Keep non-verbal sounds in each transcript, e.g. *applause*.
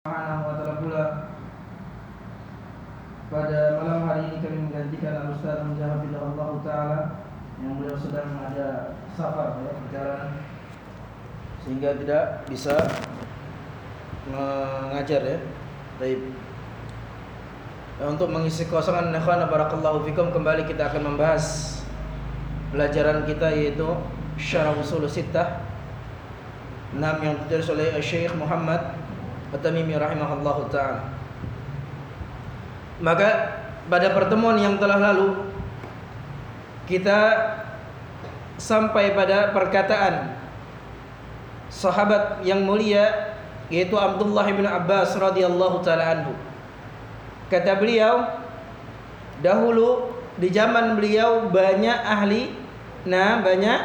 Subhanahu wa taala pula pada malam hari ini kami menggantikan Al Ustaz Mujahid Allah taala yang beliau sedang ada safar ya perjalanan sehingga tidak bisa mengajar ya. Baik. Untuk mengisi kosongan ikhwan barakallahu fikum kembali kita akan membahas pelajaran kita yaitu Syarah Usul Sittah 6 yang ditulis oleh Syekh Muhammad At-Tamimi rahimahullahu taala. Maka pada pertemuan yang telah lalu kita sampai pada perkataan sahabat yang mulia yaitu Abdullah bin Abbas radhiyallahu taala anhu. Kata beliau, dahulu di zaman beliau banyak ahli, nah banyak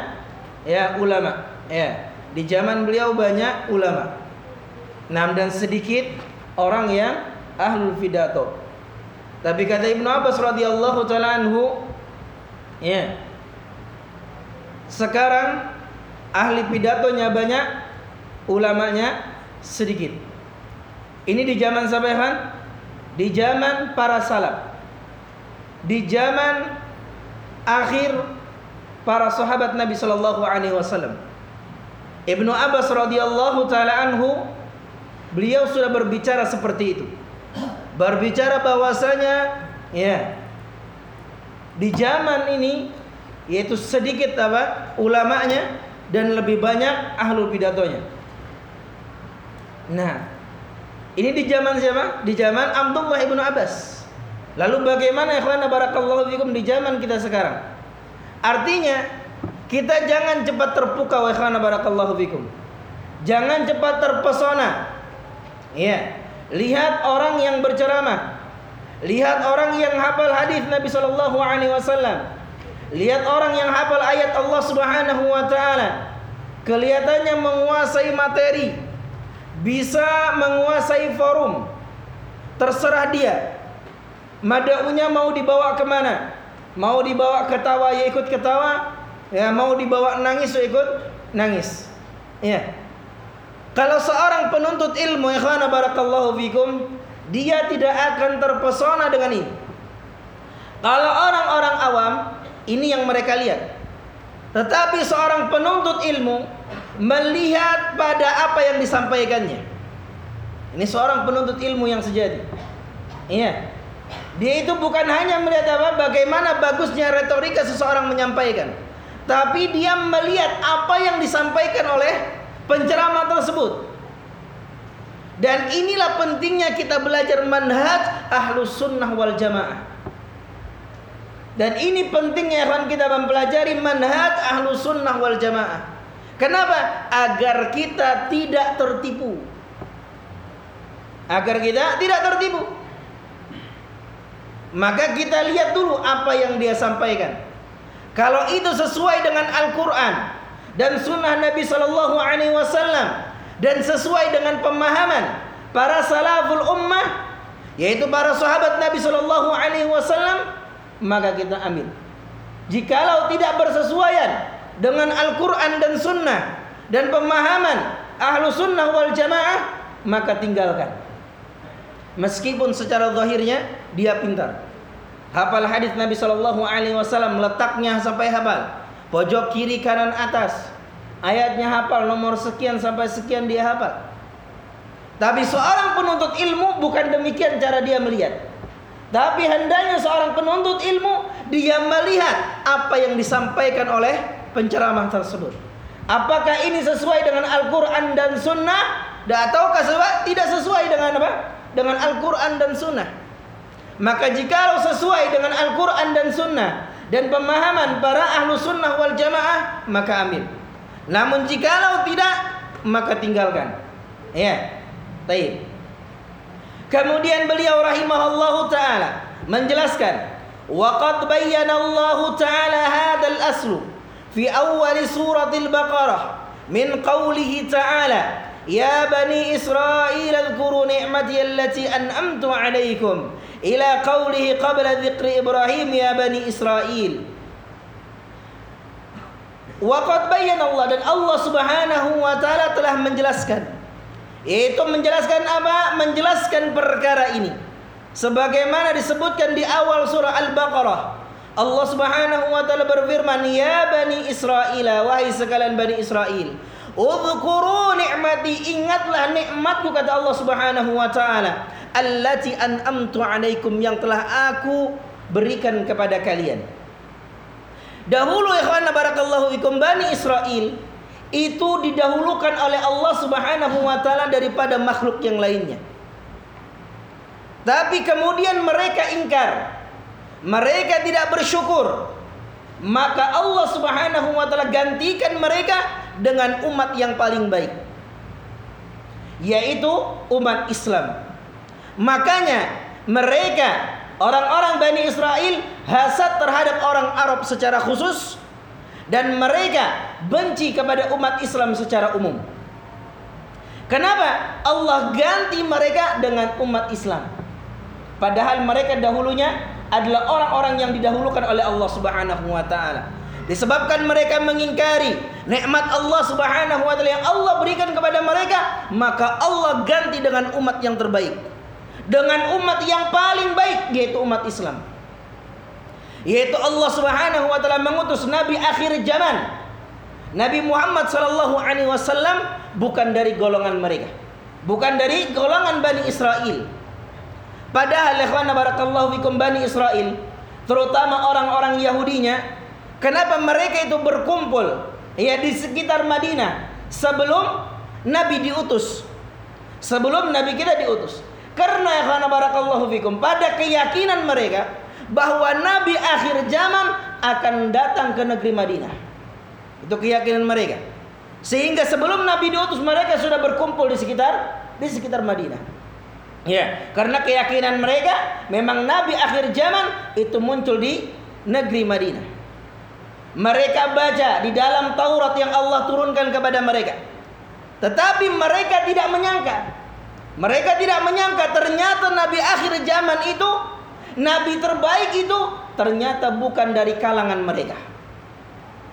ya ulama, ya. Di zaman beliau banyak ulama. Nah, dan sedikit orang yang ahlul pidato. Tapi kata Ibnu Abbas radhiyallahu taala anhu, ya. Sekarang ahli pidatonya banyak, ulamanya sedikit. Ini di zaman siapa Di zaman para salaf. Di zaman akhir para sahabat Nabi sallallahu alaihi wasallam. Ibnu Abbas radhiyallahu taala anhu beliau sudah berbicara seperti itu. Berbicara bahwasanya ya di zaman ini yaitu sedikit apa ulamanya dan lebih banyak ahlul pidatonya. Nah, ini di zaman siapa? Di zaman Abdullah ibnu Abbas. Lalu bagaimana ikhwan barakallahu fikum di zaman kita sekarang? Artinya kita jangan cepat terpukau ikhwan barakallahu fikum. Jangan cepat terpesona. Iya. Lihat orang yang berceramah. Lihat orang yang hafal hadis Nabi sallallahu alaihi wasallam. Lihat orang yang hafal ayat Allah Subhanahu wa taala. Kelihatannya menguasai materi. Bisa menguasai forum. Terserah dia. Madaunya mau dibawa ke mana? Mau dibawa ketawa ya ikut ketawa, ya mau dibawa nangis ya ikut nangis. Ya. Kalau seorang penuntut ilmu, ikhwana barakallahu fikum, dia tidak akan terpesona dengan ini. Kalau orang-orang awam, ini yang mereka lihat. Tetapi seorang penuntut ilmu melihat pada apa yang disampaikannya. Ini seorang penuntut ilmu yang sejati. Iya. Dia itu bukan hanya melihat apa bagaimana bagusnya retorika seseorang menyampaikan, tapi dia melihat apa yang disampaikan oleh penceramah tersebut. Dan inilah pentingnya kita belajar manhaj ahlus sunnah wal jamaah. Dan ini pentingnya kan kita mempelajari manhaj ahlus sunnah wal jamaah. Kenapa? Agar kita tidak tertipu. Agar kita tidak tertipu. Maka kita lihat dulu apa yang dia sampaikan. Kalau itu sesuai dengan Al-Quran dan Sunnah Nabi Sallallahu Alaihi Wasallam dan sesuai dengan pemahaman para salaful ummah, yaitu para sahabat Nabi Sallallahu Alaihi Wasallam, maka kita ambil. Jikalau tidak bersesuaian dengan Al-Quran dan Sunnah dan pemahaman ahlu sunnah wal jamaah, maka tinggalkan. Meskipun secara zahirnya dia pintar. Hafal hadis Nabi Shallallahu Alaihi Wasallam letaknya sampai hafal. Pojok kiri kanan atas. Ayatnya hafal nomor sekian sampai sekian dia hafal. Tapi seorang penuntut ilmu bukan demikian cara dia melihat. Tapi hendaknya seorang penuntut ilmu dia melihat apa yang disampaikan oleh penceramah tersebut. Apakah ini sesuai dengan Al-Quran dan Sunnah? Ataukah tidak sesuai dengan apa? Dengan Al-Quran dan Sunnah. Maka jikalau sesuai dengan Al-Quran dan Sunnah dan pemahaman para ahlu sunnah wal jamaah, maka ambil. Namun jikalau tidak, maka tinggalkan. Ya, baik. Kemudian beliau rahimahullahu taala menjelaskan, "Waqad bayyana Allah taala hadzal aslu fi awal suratil Baqarah min qawlihi ta'ala يا بني إسرائيل اذكروا نعمتي التي أنعمت عليكم ila qawlihi qabla dhikri Ibrahim ya bani Israel Waqad bayan Allah dan Allah subhanahu wa ta'ala telah menjelaskan. Itu menjelaskan apa? Menjelaskan perkara ini. Sebagaimana disebutkan di awal surah Al-Baqarah. Allah subhanahu wa ta'ala berfirman Ya Bani Israel Wahai sekalian Bani Israel Udhukuru ni'mati Ingatlah nikmatku kata Allah subhanahu wa ta'ala allati an'amtu 'alaikum yang telah aku berikan kepada kalian. Dahulu ikhwan barakallahu fikum Bani Israel itu didahulukan oleh Allah Subhanahu wa taala daripada makhluk yang lainnya. Tapi kemudian mereka ingkar. Mereka tidak bersyukur. Maka Allah Subhanahu wa taala gantikan mereka dengan umat yang paling baik. Yaitu umat Islam. Makanya mereka orang-orang Bani Israel hasad terhadap orang Arab secara khusus dan mereka benci kepada umat Islam secara umum. Kenapa? Allah ganti mereka dengan umat Islam. Padahal mereka dahulunya adalah orang-orang yang didahulukan oleh Allah Subhanahu wa taala. Disebabkan mereka mengingkari nikmat Allah Subhanahu wa taala yang Allah berikan kepada mereka, maka Allah ganti dengan umat yang terbaik. Dengan umat yang paling baik yaitu umat Islam yaitu Allah Subhanahu wa taala mengutus nabi akhir zaman. Nabi Muhammad sallallahu alaihi wasallam bukan dari golongan mereka. Bukan dari golongan Bani Israel. Padahal ikhwan barakallahu fikum Bani Israel, terutama orang-orang Yahudinya, kenapa mereka itu berkumpul ya di sekitar Madinah sebelum Nabi diutus. Sebelum Nabi kita diutus. Karena ikhwan barakallahu fikum pada keyakinan mereka bahwa Nabi akhir zaman akan datang ke negeri Madinah. Itu keyakinan mereka. Sehingga sebelum Nabi diutus mereka sudah berkumpul di sekitar di sekitar Madinah. Ya, karena keyakinan mereka memang Nabi akhir zaman itu muncul di negeri Madinah. Mereka baca di dalam Taurat yang Allah turunkan kepada mereka. Tetapi mereka tidak menyangka. Mereka tidak menyangka ternyata Nabi akhir zaman itu nabi terbaik itu ternyata bukan dari kalangan mereka.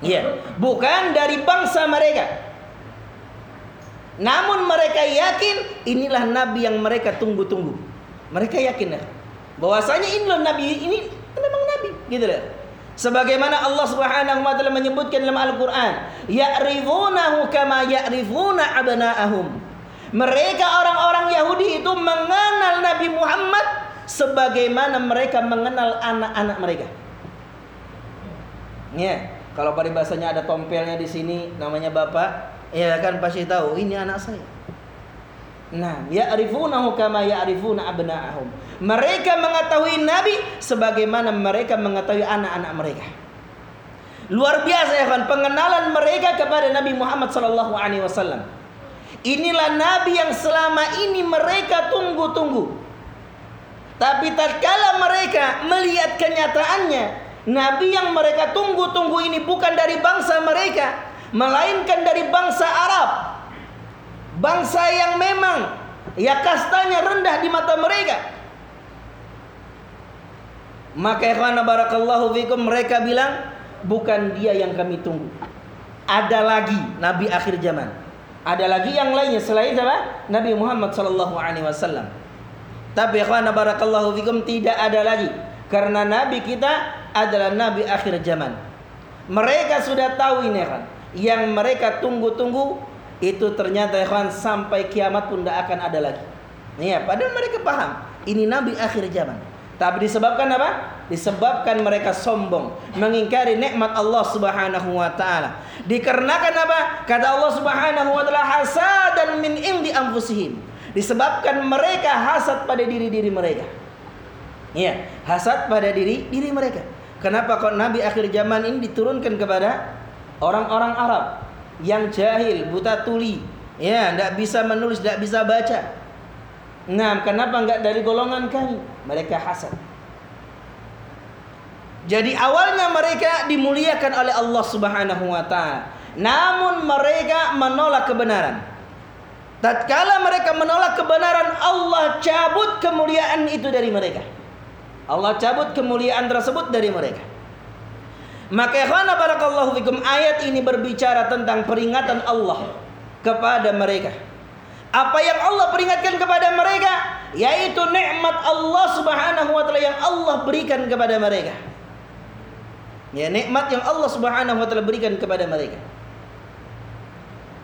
Iya, bukan dari bangsa mereka. Namun mereka yakin inilah nabi yang mereka tunggu-tunggu. Mereka yakin ya, bahwasanya inilah nabi ini memang nabi, gitu loh. Sebagaimana Allah Subhanahu wa taala menyebutkan dalam Al-Qur'an, ya'rifunahu kama ya'rifuna abna'ahum. Mereka orang-orang Yahudi itu mengenal Nabi Muhammad sebagaimana mereka mengenal anak-anak mereka. Ya, kalau paribasanya ada tompelnya di sini namanya bapak, ya kan pasti tahu ini anak saya. Nah, ya'rifunahu kama ya'rifuna abna'ahum. Mereka mengetahui Nabi sebagaimana mereka mengetahui anak-anak mereka. Luar biasa ya kan pengenalan mereka kepada Nabi Muhammad sallallahu alaihi wasallam. Inilah nabi yang selama ini mereka tunggu-tunggu. Tapi tatkala mereka melihat kenyataannya, nabi yang mereka tunggu-tunggu ini bukan dari bangsa mereka, melainkan dari bangsa Arab. Bangsa yang memang ya kastanya rendah di mata mereka. Maka ikhwan barakallahu fikum mereka bilang bukan dia yang kami tunggu. Ada lagi nabi akhir zaman. Ada lagi yang lainnya selain siapa? Nabi Muhammad sallallahu alaihi wasallam. Tapi ikhwan barakallahu fikum tidak ada lagi karena nabi kita adalah nabi akhir zaman. Mereka sudah tahu ini kan. Yang mereka tunggu-tunggu itu ternyata ikhwan sampai kiamat pun tidak akan ada lagi. Ya, padahal mereka paham ini nabi akhir zaman. Tapi disebabkan apa? Disebabkan mereka sombong, mengingkari nikmat Allah Subhanahu wa taala. Dikarenakan apa? Kata Allah Subhanahu wa taala hasadan min indi anfusihim disebabkan mereka hasad pada diri-diri mereka. Iya, hasad pada diri diri mereka. Kenapa kok Nabi akhir zaman ini diturunkan kepada orang-orang Arab yang jahil, buta tuli, ya, tidak bisa menulis, tidak bisa baca. Nah, kenapa enggak dari golongan kami? Mereka hasad. Jadi awalnya mereka dimuliakan oleh Allah Subhanahu wa taala. Namun mereka menolak kebenaran. Tatkala mereka menolak kebenaran, Allah cabut kemuliaan itu dari mereka. Allah cabut kemuliaan tersebut dari mereka. Maka ikhwana barakallahu fikum ayat ini berbicara tentang peringatan Allah kepada mereka. Apa yang Allah peringatkan kepada mereka yaitu nikmat Allah Subhanahu wa taala yang Allah berikan kepada mereka. Ya, nikmat yang Allah Subhanahu wa taala berikan kepada mereka.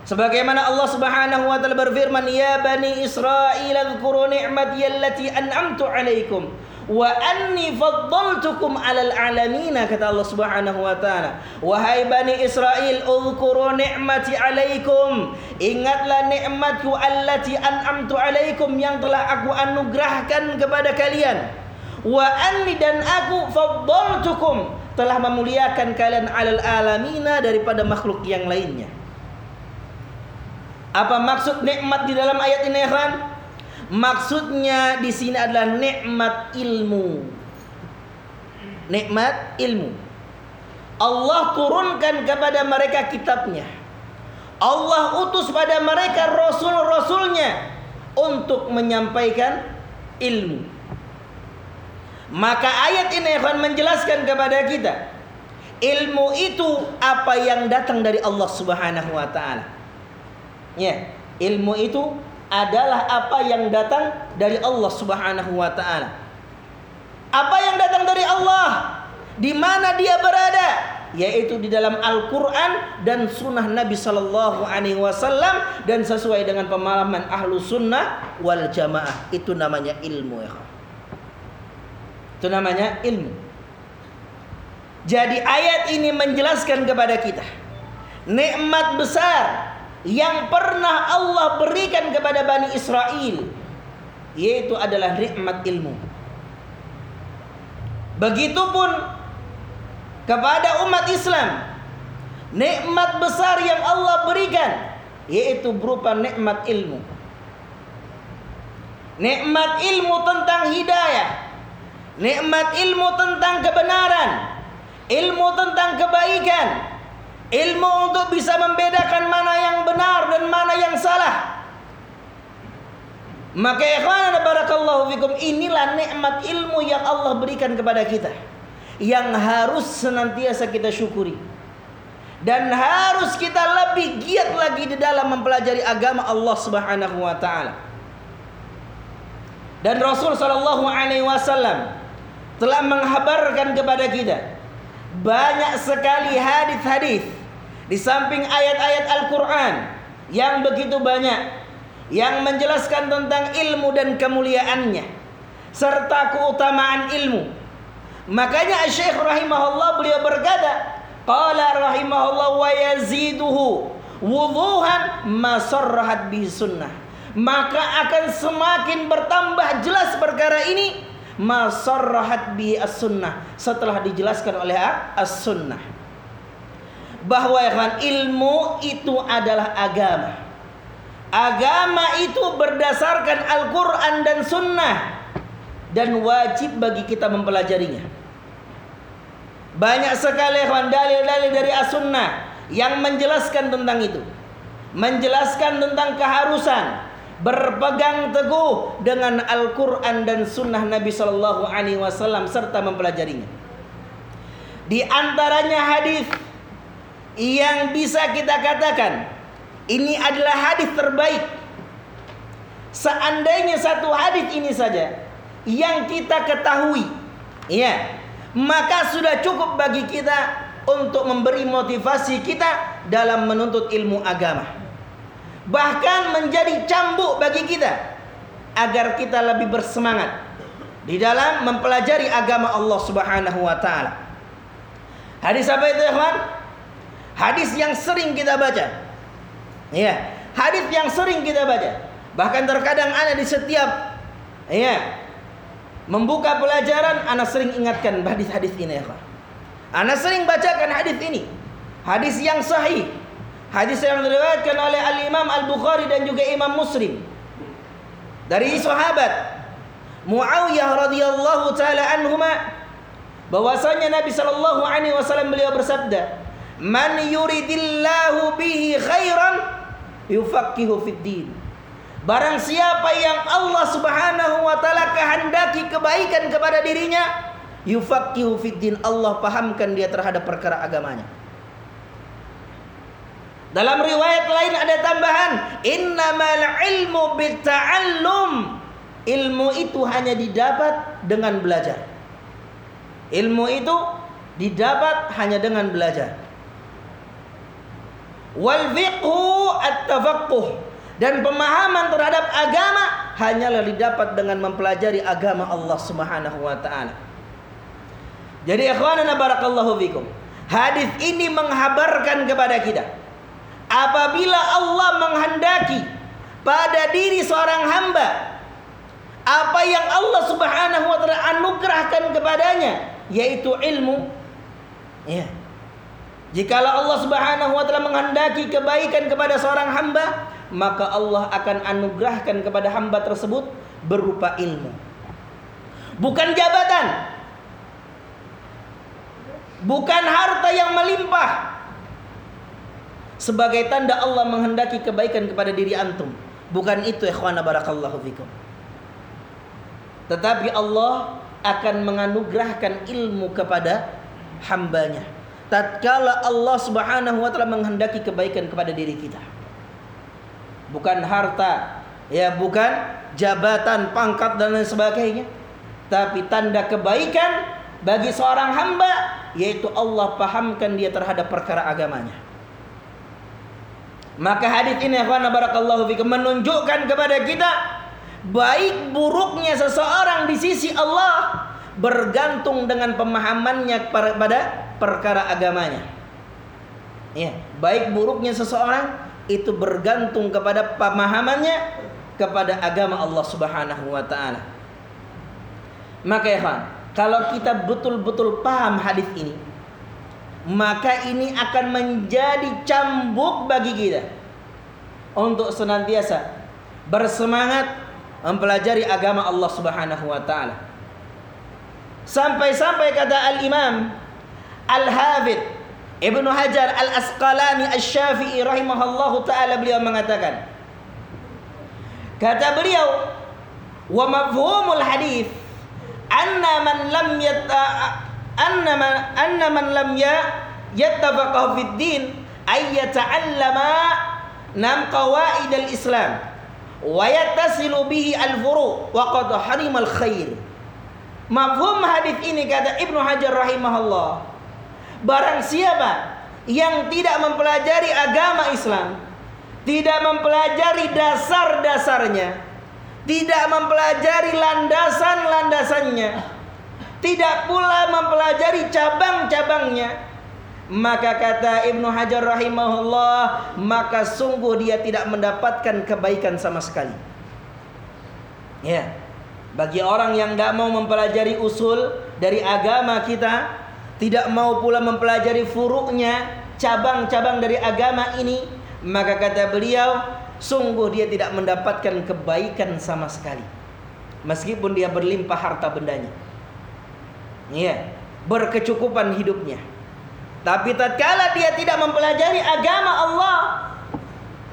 Sebagaimana Allah Subhanahu wa taala berfirman, "Ya bani Israil, dzkuru ni'mati allati an'amtu 'alaikum wa anni faddaltukum 'alal 'alamin." Kata Allah Subhanahu wa taala, "Wahai bani Israel, dzkuru ni'mati 'alaikum." Ingatlah nikmatku allati an'amtu 'alaikum yang telah aku anugerahkan kepada kalian. Wa anni dan aku faddaltukum telah memuliakan kalian alal alamina daripada makhluk yang lainnya. Apa maksud nikmat di dalam ayat ini, ya Maksudnya di sini adalah nikmat ilmu. Nikmat ilmu. Allah turunkan kepada mereka kitabnya. Allah utus pada mereka rasul-rasulnya untuk menyampaikan ilmu. Maka ayat ini akan menjelaskan kepada kita ilmu itu apa yang datang dari Allah Subhanahu wa taala. Ya, ilmu itu adalah apa yang datang dari Allah Subhanahu wa taala. Apa yang datang dari Allah? Di mana dia berada? Yaitu di dalam Al-Quran dan Sunnah Nabi Sallallahu Alaihi Wasallam dan sesuai dengan pemahaman ahlu sunnah wal jamaah itu namanya ilmu ya. Itu namanya ilmu. Jadi ayat ini menjelaskan kepada kita nikmat besar yang pernah Allah berikan kepada Bani Israel yaitu adalah nikmat ilmu. Begitupun kepada umat Islam nikmat besar yang Allah berikan yaitu berupa nikmat ilmu. Nikmat ilmu tentang hidayah nikmat ilmu tentang kebenaran, ilmu tentang kebaikan, ilmu untuk bisa membedakan mana yang benar dan mana yang salah. Maka ikhwan barakallahu fikum inilah nikmat ilmu yang Allah berikan kepada kita yang harus senantiasa kita syukuri. Dan harus kita lebih giat lagi di dalam mempelajari agama Allah Subhanahu wa taala. Dan Rasul sallallahu alaihi wasallam telah menghabarkan kepada kita banyak sekali hadis-hadis di samping ayat-ayat Al-Qur'an yang begitu banyak yang menjelaskan tentang ilmu dan kemuliaannya serta keutamaan ilmu. Makanya Syekh rahimahullah beliau berkata, qala rahimahullah wa yaziduhu wuduhan masarrahat bi sunnah. Maka akan semakin bertambah jelas perkara ini masarrahat bi as-sunnah setelah dijelaskan oleh as-sunnah bahwa kan ilmu itu adalah agama. Agama itu berdasarkan Al-Quran dan sunnah. Dan wajib bagi kita mempelajarinya. Banyak sekali ya dalil-dalil dari as-sunnah yang menjelaskan tentang itu. Menjelaskan tentang keharusan berpegang teguh dengan Al-Quran dan Sunnah Nabi Shallallahu Alaihi Wasallam serta mempelajarinya. Di antaranya hadis yang bisa kita katakan ini adalah hadis terbaik. Seandainya satu hadis ini saja yang kita ketahui, ya, maka sudah cukup bagi kita untuk memberi motivasi kita dalam menuntut ilmu agama bahkan menjadi cambuk bagi kita agar kita lebih bersemangat di dalam mempelajari agama Allah Subhanahu wa taala. Hadis apa itu, ya, Hadis yang sering kita baca. Ya, hadis yang sering kita baca. Bahkan terkadang ada di setiap ya membuka pelajaran anak sering ingatkan hadis-hadis ini ya, Anak sering bacakan hadis ini. Hadis yang sahih Hadis yang diriwayatkan oleh Al-Imam Al-Bukhari dan juga Imam Muslim. Dari sahabat Muawiyah radhiyallahu taala anhuma bahwasanya Nabi sallallahu alaihi wasallam beliau bersabda, "Man yuridillahu bihi khairan yufaqihu fid din." Barang siapa yang Allah Subhanahu wa taala kehendaki kebaikan kepada dirinya, yufaqihu fid din, Allah pahamkan dia terhadap perkara agamanya. Dalam riwayat lain ada tambahan, innamal ilmu bitta'allum. Ilmu itu hanya didapat dengan belajar. Ilmu itu didapat hanya dengan belajar. Wal fiqhu at-tafaqquh dan pemahaman terhadap agama hanyalah didapat dengan mempelajari agama Allah Subhanahu wa taala. Jadi ikhwanana barakallahu fikum. Hadis ini menghabarkan kepada kita apabila Allah menghendaki pada diri seorang hamba apa yang Allah Subhanahu wa taala anugerahkan kepadanya yaitu ilmu ya jikalau Allah Subhanahu wa taala menghendaki kebaikan kepada seorang hamba maka Allah akan anugerahkan kepada hamba tersebut berupa ilmu bukan jabatan bukan harta yang melimpah sebagai tanda Allah menghendaki kebaikan kepada diri antum. Bukan itu ikhwana barakallahu fikum. Tetapi Allah akan menganugerahkan ilmu kepada hambanya. Tatkala Allah subhanahu wa ta'ala menghendaki kebaikan kepada diri kita. Bukan harta, ya bukan jabatan, pangkat dan lain sebagainya. Tapi tanda kebaikan bagi seorang hamba yaitu Allah pahamkan dia terhadap perkara agamanya. Maka hadis ini akhwana barakallahu fikum menunjukkan kepada kita baik buruknya seseorang di sisi Allah bergantung dengan pemahamannya pada perkara agamanya. Ya, baik buruknya seseorang itu bergantung kepada pemahamannya kepada agama Allah Subhanahu wa taala. Maka ya kalau kita betul-betul paham hadis ini, maka ini akan menjadi cambuk bagi kita untuk senantiasa bersemangat mempelajari agama Allah Subhanahu wa taala. Sampai-sampai kata Al-Imam Al-Hafidh Ibnu Hajar Al-Asqalani Asy-Syafi'i rahimahallahu taala beliau mengatakan Kata beliau wa mafhumul hadis anna man lam yata anna man anna man lam ya yattafaqah fid din ay yata'allama nam qawaid al-islam wa yattasilu bihi al-furu wa qad harima al-khair mafhum hadis ini kata Ibnu Hajar rahimahullah barang siapa yang tidak mempelajari agama Islam tidak mempelajari dasar-dasarnya tidak mempelajari landasan-landasannya tidak pula mempelajari cabang-cabangnya maka kata Ibnu Hajar rahimahullah maka sungguh dia tidak mendapatkan kebaikan sama sekali. Ya bagi orang yang tidak mau mempelajari usul dari agama kita tidak mau pula mempelajari furuknya cabang-cabang dari agama ini maka kata beliau sungguh dia tidak mendapatkan kebaikan sama sekali. Meskipun dia berlimpah harta bendanya. Ya berkecukupan hidupnya. Tapi tatkala dia tidak mempelajari agama Allah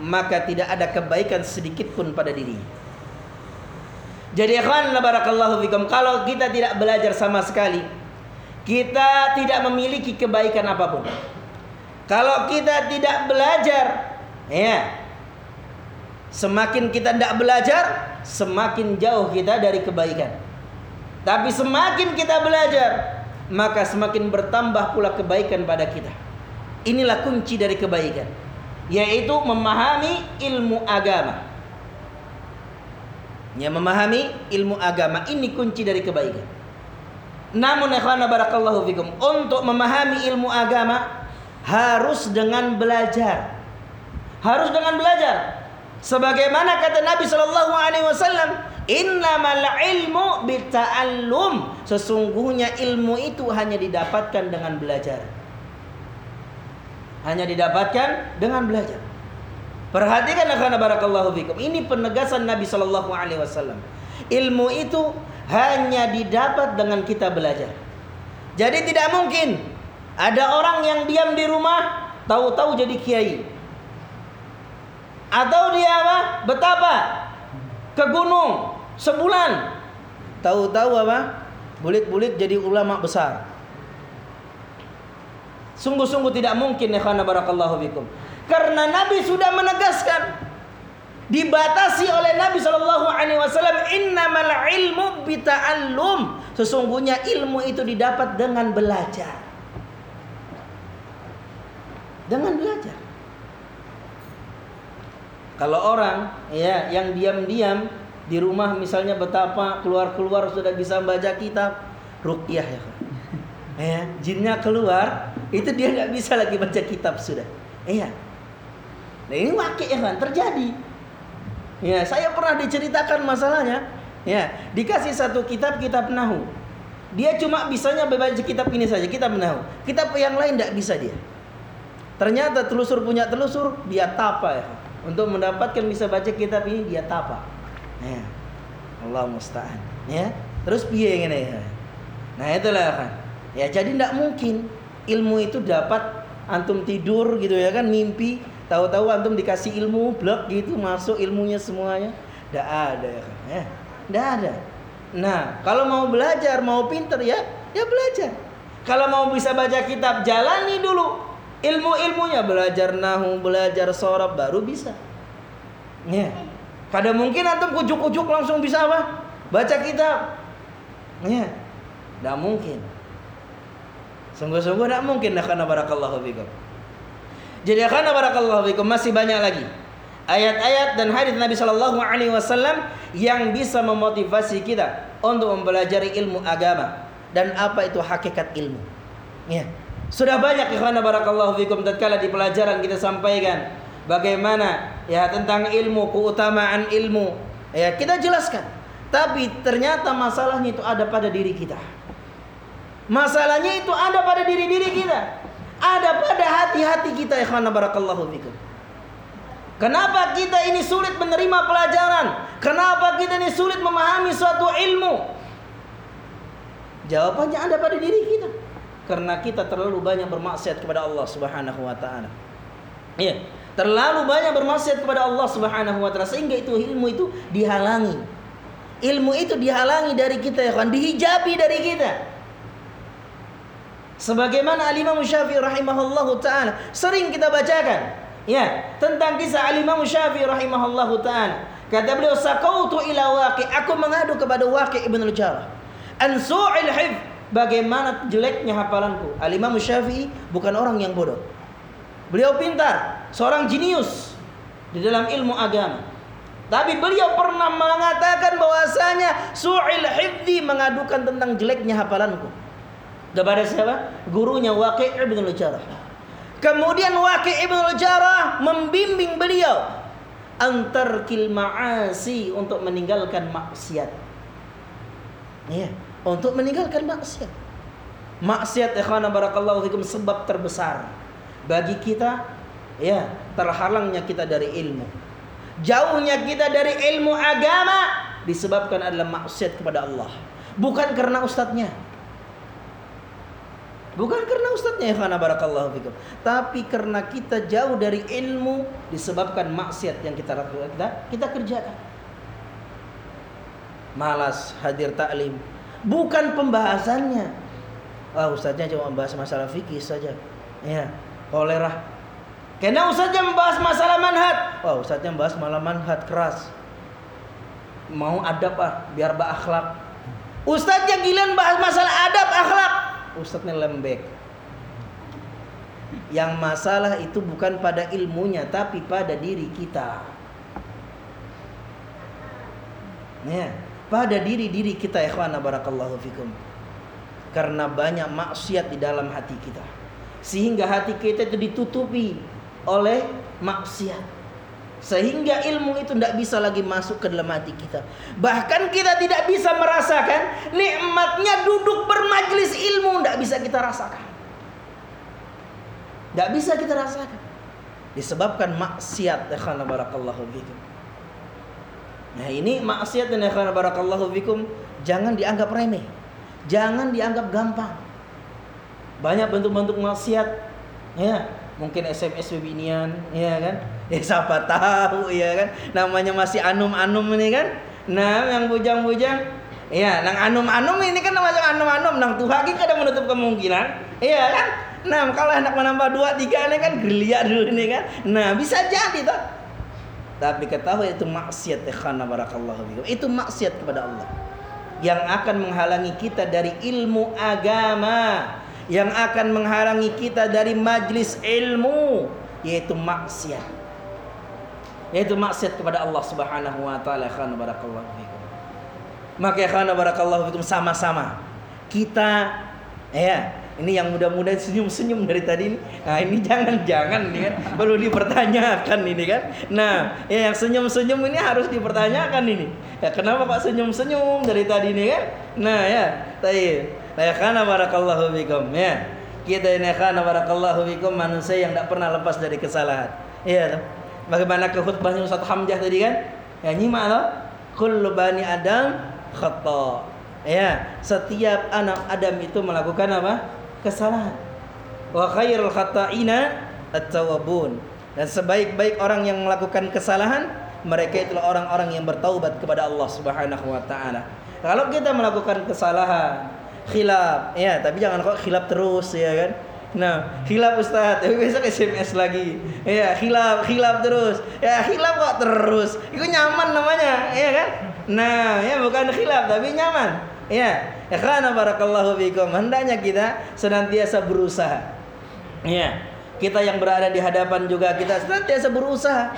maka tidak ada kebaikan sedikit pun pada dirinya jadi ikhwan barakallahu fikum kalau kita tidak belajar sama sekali kita tidak memiliki kebaikan apa pun kalau kita tidak belajar ya semakin kita tidak belajar semakin jauh kita dari kebaikan tapi semakin kita belajar, maka semakin bertambah pula kebaikan pada kita. Inilah kunci dari kebaikan, yaitu memahami ilmu agama. Ya, memahami ilmu agama ini kunci dari kebaikan. Namun ikhwana barakallahu fikum, untuk memahami ilmu agama harus dengan belajar. Harus dengan belajar. Sebagaimana kata Nabi Shallallahu alaihi wasallam, Innamal ilmu bita'allum. Sesungguhnya ilmu itu hanya didapatkan dengan belajar. Hanya didapatkan dengan belajar. Perhatikan akhana barakallahu fikum. Ini penegasan Nabi sallallahu alaihi wasallam. Ilmu itu hanya didapat dengan kita belajar. Jadi tidak mungkin ada orang yang diam di rumah tahu-tahu jadi kiai. Atau dia apa? Betapa ke gunung Sebulan. Tahu-tahu apa? Bulit-bulit jadi ulama besar. Sungguh-sungguh tidak mungkin ya khana barakallahu fikum. Karena Nabi sudah menegaskan dibatasi oleh Nabi Shallallahu Alaihi Wasallam innamal ilmu bita'allum. Sesungguhnya ilmu itu didapat dengan belajar. Dengan belajar. Kalau orang ya yang diam-diam di rumah misalnya betapa keluar-keluar sudah bisa membaca kitab rukyah ya. *laughs* Ya jinnya keluar itu dia nggak bisa lagi baca kitab sudah. Iya nah ini wakil kan terjadi Ya, saya pernah diceritakan masalahnya. Ya, dikasih satu kitab kitab nahu. Dia cuma bisanya membaca kitab ini saja, kitab nahu. Kitab yang lain tidak bisa dia. Ternyata telusur punya telusur, dia tapa ya. Untuk mendapatkan bisa baca kitab ini dia tapa. Ya. Allah musta'an. Ya. Terus piye ngene ya. Nah, itulah kan. Ya, jadi tidak mungkin ilmu itu dapat antum tidur gitu ya kan mimpi Tahu-tahu antum dikasih ilmu blok gitu masuk ilmunya semuanya. Tidak ada ya tidak ada. Nah, kalau mau belajar, mau pinter ya, ya belajar. Kalau mau bisa baca kitab, jalani dulu ilmu-ilmunya, belajar nahu, belajar sorab baru bisa. Ya. Kadang mungkin antum kujuk-kujuk langsung bisa apa? Baca kitab. Ya. Tidak mungkin. Sungguh-sungguh tidak mungkin. Nah, karena barakallahu fikum. Jadi karena barakallahu fikum masih banyak lagi ayat-ayat dan hadis Nabi Shallallahu Alaihi Wasallam yang bisa memotivasi kita untuk mempelajari ilmu agama dan apa itu hakikat ilmu. Ya. Sudah banyak karena barakallahu fikum tatkala di pelajaran kita sampaikan bagaimana ya tentang ilmu, keutamaan ilmu. Ya, kita jelaskan. Tapi ternyata masalahnya itu ada pada diri kita. Masalahnya itu ada pada diri-diri kita ada pada hati-hati kita ikhwana barakallahu fikum. Kenapa kita ini sulit menerima pelajaran? Kenapa kita ini sulit memahami suatu ilmu? Jawabannya ada pada diri kita. Karena kita terlalu banyak bermaksiat kepada Allah Subhanahu wa taala. Iya, terlalu banyak bermaksiat kepada Allah Subhanahu wa taala sehingga itu ilmu itu dihalangi. Ilmu itu dihalangi dari kita ya kan, dihijabi dari kita. Sebagaimana Al-Imam Syafi'i rahimahullahu taala sering kita bacakan ya tentang kisah Al-Imam Syafi'i rahimahullahu taala. Kata beliau sakautu ila Waqi, aku mengadu kepada Waqi Ibn Al-Jarrah. An su'il hifz, bagaimana jeleknya hafalanku. Al-Imam Syafi'i bukan orang yang bodoh. Beliau pintar, seorang jenius di dalam ilmu agama. Tapi beliau pernah mengatakan bahwasanya su'il hifzi mengadukan tentang jeleknya hafalanku kepada siapa? Gurunya Waqi' ibn al-Jarrah. Kemudian Waqi' ibn al-Jarrah membimbing beliau antar kil ma'asi untuk meninggalkan maksiat. Iya, untuk meninggalkan maksiat. Maksiat ikhwana barakallahu fikum sebab terbesar bagi kita ya terhalangnya kita dari ilmu. Jauhnya kita dari ilmu agama disebabkan adalah maksiat kepada Allah. Bukan karena ustadznya, Bukan karena ustadznya ya barakallahu fikum, tapi karena kita jauh dari ilmu disebabkan maksiat yang kita kita, kita kerjakan. Malas hadir taklim, bukan pembahasannya. Wah, ustadznya cuma membahas masalah fikih saja. Ya, kolera. Karena ustadznya membahas masalah manhat. Wah, ustadznya membahas masalah manhat keras. Mau adab ah, biar berakhlak. Ustadznya giliran bahas masalah adab akhlak ustadznya lembek. Yang masalah itu bukan pada ilmunya tapi pada diri kita. Ya, pada diri-diri kita ikhwana barakallahu fikum. Karena banyak maksiat di dalam hati kita. Sehingga hati kita itu ditutupi oleh maksiat. Sehingga ilmu itu tidak bisa lagi masuk ke dalam hati kita. Bahkan kita tidak bisa merasakan nikmatnya duduk bermajlis ilmu. Tidak bisa kita rasakan. Tidak bisa kita rasakan. Disebabkan maksiat. Ya barakallahu fikum. Nah ini maksiat dan ya barakallahu fikum. Jangan dianggap remeh. Jangan dianggap gampang. Banyak bentuk-bentuk maksiat. Ya, mungkin SMS bebinian, ya kan? *laughs* Ya siapa tahu ya kan? Namanya masih anum-anum ini kan? Nah, yang bujang-bujang Iya, nang anum-anum ini kan masuk anum-anum, nang tuha kada menutup kemungkinan. Iya kan? Nah, kalau anak menambah dua tiga ini kan gelia dulu ini kan. Nah, bisa jadi toh. Tapi ketahui itu maksiat ikhana barakallahu fikum. Itu maksiat kepada Allah. Yang akan menghalangi kita dari ilmu agama, yang akan menghalangi kita dari majlis ilmu, yaitu maksiat. Yaitu maksiat kepada Allah Subhanahu wa taala ikhana barakallahu fikum. Maka ya karena barakallahu fikum sama-sama kita ya ini yang mudah-mudahan senyum-senyum dari tadi ini. Nah, ini jangan-jangan ini kan perlu dipertanyakan ini kan. Nah, ya yang senyum-senyum ini harus dipertanyakan ini. Ya kenapa Pak senyum-senyum dari tadi ini kan? Nah, ya. Tadi karena barakallahu fikum ya. Kita ini karena barakallahu fikum manusia yang tidak pernah lepas dari kesalahan. Iya Bagaimana ke khutbahnya Ustaz Hamzah tadi kan? Ya nyimak loh. Kullu bani Adam khata. Ya, setiap anak Adam itu melakukan apa? Kesalahan. Wa khairul khata'ina at-tawwabun. Dan sebaik-baik orang yang melakukan kesalahan, mereka itulah orang-orang yang bertaubat kepada Allah Subhanahu wa taala. Kalau kita melakukan kesalahan, khilaf, ya, tapi jangan kok khilaf terus ya kan. Nah, khilaf Ustaz, tapi besok SMS lagi. Ya, khilaf, khilaf terus. Ya, khilaf kok terus. Itu nyaman namanya, ya kan? Nah, ya bukan khilaf tapi nyaman. Ya, ya karena barakallahu fikum. Hendaknya kita senantiasa berusaha. Ya, kita yang berada di hadapan juga kita senantiasa berusaha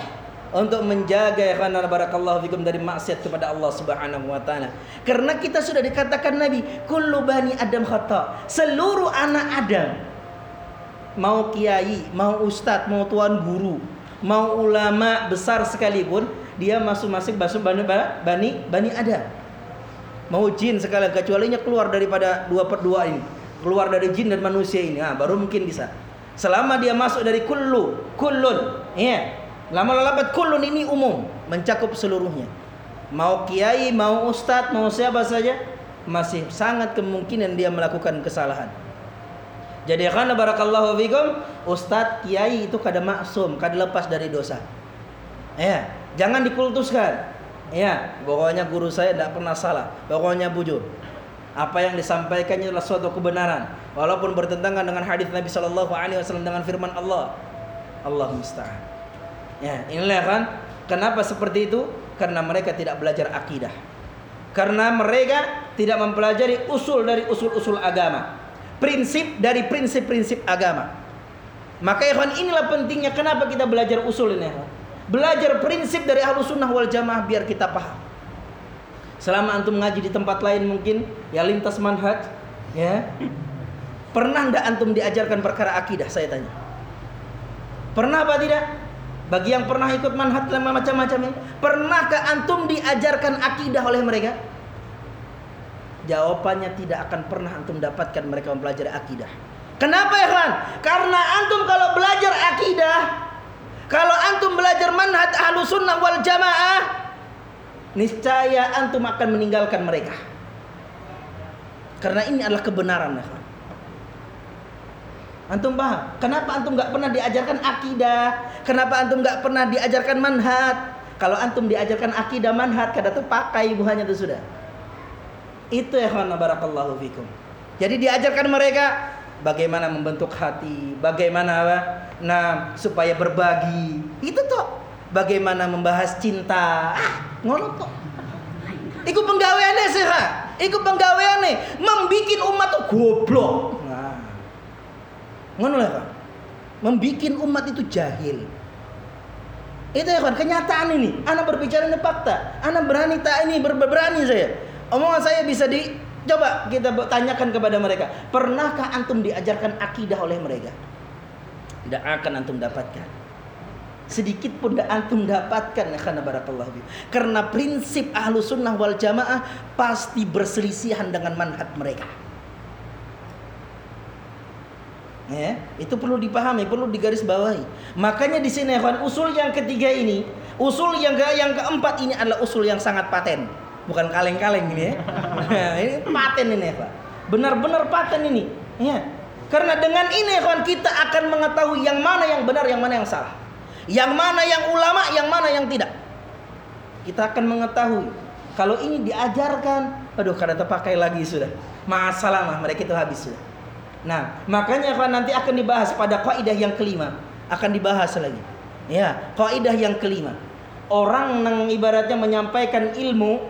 untuk menjaga ya karena barakallahu fikum dari maksiat kepada Allah Subhanahu wa taala. Karena kita sudah dikatakan Nabi, kullu bani Adam khata. Seluruh anak Adam mau kiai, mau ustadz, mau tuan guru, mau ulama besar sekalipun dia masuk-masuk masuk bani bani bani ada mau jin sekali kecualinya keluar daripada dua per dua ini. Keluar dari jin dan manusia ini. Nah, baru mungkin bisa. Selama dia masuk dari kullu kullun ya lama lalabat kullun ini umum mencakup seluruhnya mau kiai mau ustadz mau siapa saja masih sangat kemungkinan dia melakukan kesalahan jadi karena barakallahu fikum ustadz kiai itu kada maksum kada lepas dari dosa ya Jangan dikultuskan. Ya, pokoknya guru saya tidak pernah salah. Pokoknya bujur. Apa yang disampaikannya adalah suatu kebenaran, walaupun bertentangan dengan hadis Nabi Shallallahu Alaihi Wasallam dengan firman Allah. Allah musta'an. Ya, inilah kan kenapa seperti itu? Karena mereka tidak belajar akidah. Karena mereka tidak mempelajari usul dari usul-usul agama. Prinsip dari prinsip-prinsip agama. Maka ikhwan inilah pentingnya kenapa kita belajar usul ini. Ikhwan. Belajar prinsip dari ahlu sunnah wal jamaah biar kita paham. Selama antum ngaji di tempat lain mungkin ya lintas manhaj, ya. Pernah ndak antum diajarkan perkara akidah? Saya tanya. Pernah apa tidak? Bagi yang pernah ikut manhaj macam-macam ini, pernahkah antum diajarkan akidah oleh mereka? Jawabannya tidak akan pernah antum dapatkan mereka mempelajari akidah. Kenapa ya kan? Karena antum kalau belajar akidah kalau antum belajar manhaj ahlu sunnah wal jamaah, niscaya antum akan meninggalkan mereka. Karena ini adalah kebenaran. Ya. Antum paham? Kenapa antum nggak pernah diajarkan akidah? Kenapa antum nggak pernah diajarkan manhaj? Kalau antum diajarkan akidah manhaj, kada tuh pakai buahnya itu sudah. Itu ya barakallahu fikum. Jadi diajarkan mereka bagaimana membentuk hati, bagaimana? Nah, supaya berbagi. Itu tuh bagaimana membahas cinta. Ah, ngono tuh. Iku penggaweane sih. Iku penggaweane membikin umat tuh goblok. Ngono lah, Pak. Membikin umat itu jahil. Itu ya kan kenyataan ini. Anak berbicara ini fakta. Anak berani tak ini ber berani saya. Omongan saya bisa di Coba kita tanyakan kepada mereka, pernahkah antum diajarkan akidah oleh mereka? Tidak akan antum dapatkan. Sedikit pun tidak antum dapatkan ya karena barakallahu Karena prinsip ahlu sunnah wal jamaah pasti berselisihan dengan manhaj mereka. Ya, itu perlu dipahami, perlu digarisbawahi. Makanya di sini ya usul yang ketiga ini, usul yang ke yang keempat ini adalah usul yang sangat paten bukan kaleng-kaleng ini ya. *laughs* Ini paten ini ya. Benar-benar paten ini. Ya. Karena dengan ini kawan kita akan mengetahui yang mana yang benar, yang mana yang salah. Yang mana yang ulama, yang mana yang tidak. Kita akan mengetahui kalau ini diajarkan Aduh, kada terpakai lagi sudah. Masalah mah mereka itu habis sudah. Nah, makanya kan nanti akan dibahas pada kaidah yang kelima, akan dibahas lagi. Ya, kaidah yang kelima. Orang yang ibaratnya menyampaikan ilmu,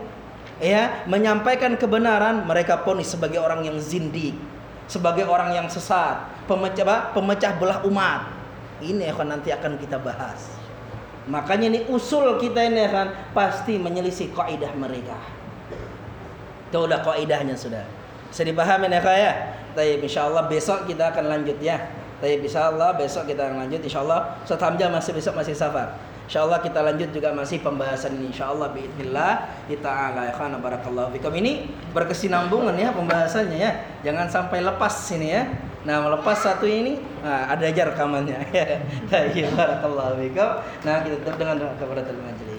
ya, menyampaikan kebenaran, mereka ponis sebagai orang yang zindik, sebagai orang yang sesat, pemecah pemecah belah umat. Ini akan nanti akan kita bahas. Makanya ini usul kita ini kan pasti menyelisih kaidah mereka. Itu udah kaidahnya sudah. Bisa dipahami ya kak ya? Tapi insyaallah besok kita akan lanjut ya. Tapi insyaallah besok kita akan lanjut insyaallah. Ustaz Hamzah masih besok masih safar. Insyaallah kita lanjut juga masih pembahasan ini insyaallah biidznillah taala ya khana barakallahu fikum. Ini berkesinambungan ya pembahasannya ya. Jangan sampai lepas sini ya. Nah, melepas satu ini nah, ada aja rekamannya *laughs* ya. Baik barakallahu fikum. Nah, kita tutup dengan doa kepada majelis.